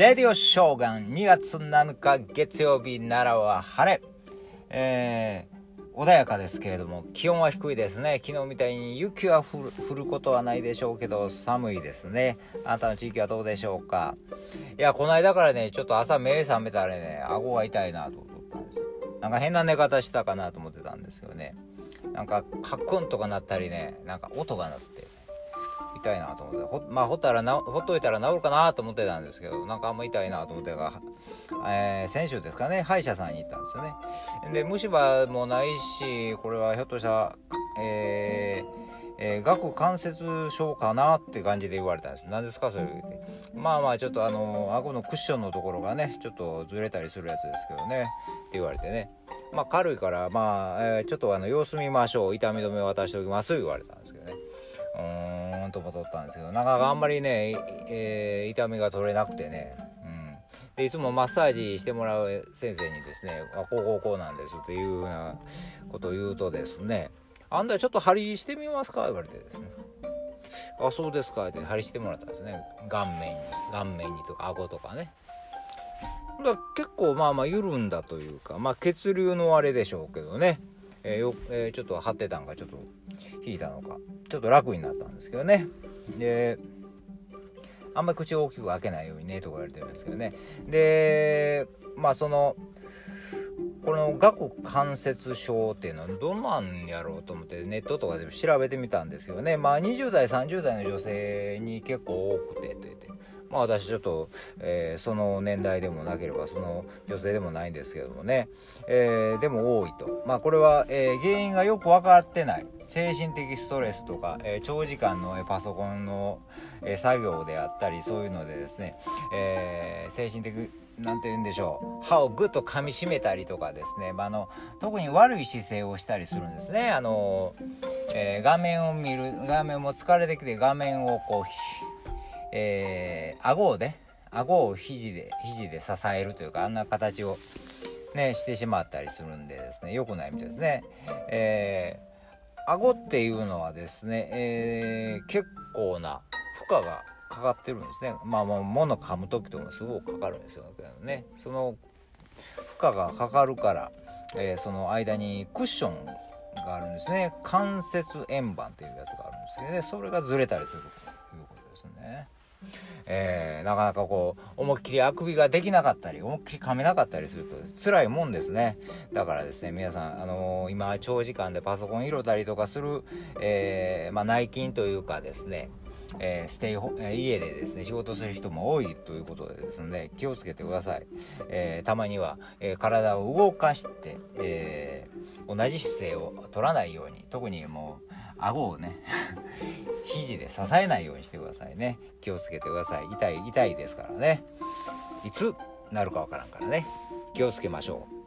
レディオショーガン2月7日月曜日奈良は晴れ。えー、穏やかですけれども気温は低いですね。昨日みたいに雪は降ることはないでしょうけど寒いですね。あなたの地域はどうでしょうか？いや、この間からね、ちょっと朝目覚めたらね、顎が痛いなと思ったんですよ。なんか変な寝方したかなと思ってたんですよね。なんかカックンとかなったりね、なんか音が鳴って。痛いなと思ってほ,、まあ、ほったらほっといたら治るかなと思ってたんですけどなんかあんま痛いなと思ってが、えー、先週ですかね歯医者さんに行ったんですよね。で虫歯もないしこれはひょっとしたらえーえー、顎関節症かなって感じで言われたんです。何ですかそれ言って。まあまあちょっとあの顎のクッションのところがねちょっとずれたりするやつですけどねって言われてね。まあ軽いからまあ、えー、ちょっとあの様子見ましょう。痛み止め渡しておきます言われたんですけどね。うーんとも取ったんですけどなかなかあんまりね、えー、痛みが取れなくてね、うん、でいつもマッサージしてもらう先生にですね「あこうこうこうなんです」っていうようなことを言うとですね「あんたちょっと針してみますか?」言われてですね「あそうですか」って針してもらったんですね。顔面に。顔面にとか顎とかね。だ結構まあまあ緩んだというかまあ血流のあれでしょうけどね。えー、よえー、ちょっと張ってたんかちょっと引いたのか。ちょっと楽になったんですけどね。であんまり口を大きく開けないようにねとか言われてるんですけどね。でまあそのこの顎関節症っていうのはどんなんやろうと思ってネットとかで調べてみたんですよね。まあ20代30代の女性に結構多くてと言って。まあ私ちょっと、えー、その年代でもなければその女性でもないんですけどもね、えー、でも多いと。まあこれは、えー、原因がよく分かってない。精神的ストレスとか、え、長時間のパソコンの、え、作業であったりそういうのでですね、え、精神的なんて言うんでしょう歯をぐっと噛みしめたりとかですね、まあ、の特に悪い姿勢をしたりするんですねあの、えー、画面を見る画面も疲れてきて画面をこうえー、顎をね顎を肘で肘で支えるというかあんな形をねしてしまったりするんでですね良くないみたいですね。えー、顎っていうのはですね、えー、結構な負荷がかかってるんですね。まあまあ物噛む時とかもすごくかかるんですよね。その負荷がかかるから、えー、その間にクッションがあるんですね。関節円盤っていうやつがあるんですけどね。それがずれたりするということですね。えー、なかなかこう思いっきりあくびができなかったり思いっきり噛めなかったりすると辛いもんですね。だからですね皆さん、あのー、今長時間でパソコン拾ったりとかする、えー、まあ、内勤というかですねえー、ステイホ、えー、家でですね仕事する人も多いということでですね気をつけてください、えー、たまには、え体を動かして、え同じ姿勢を取らないように特にもう顎をね肘で支えないようにしてくださいね。気をつけてください。痛い痛いですからね。いつなるかわからんからね。気をつけましょう。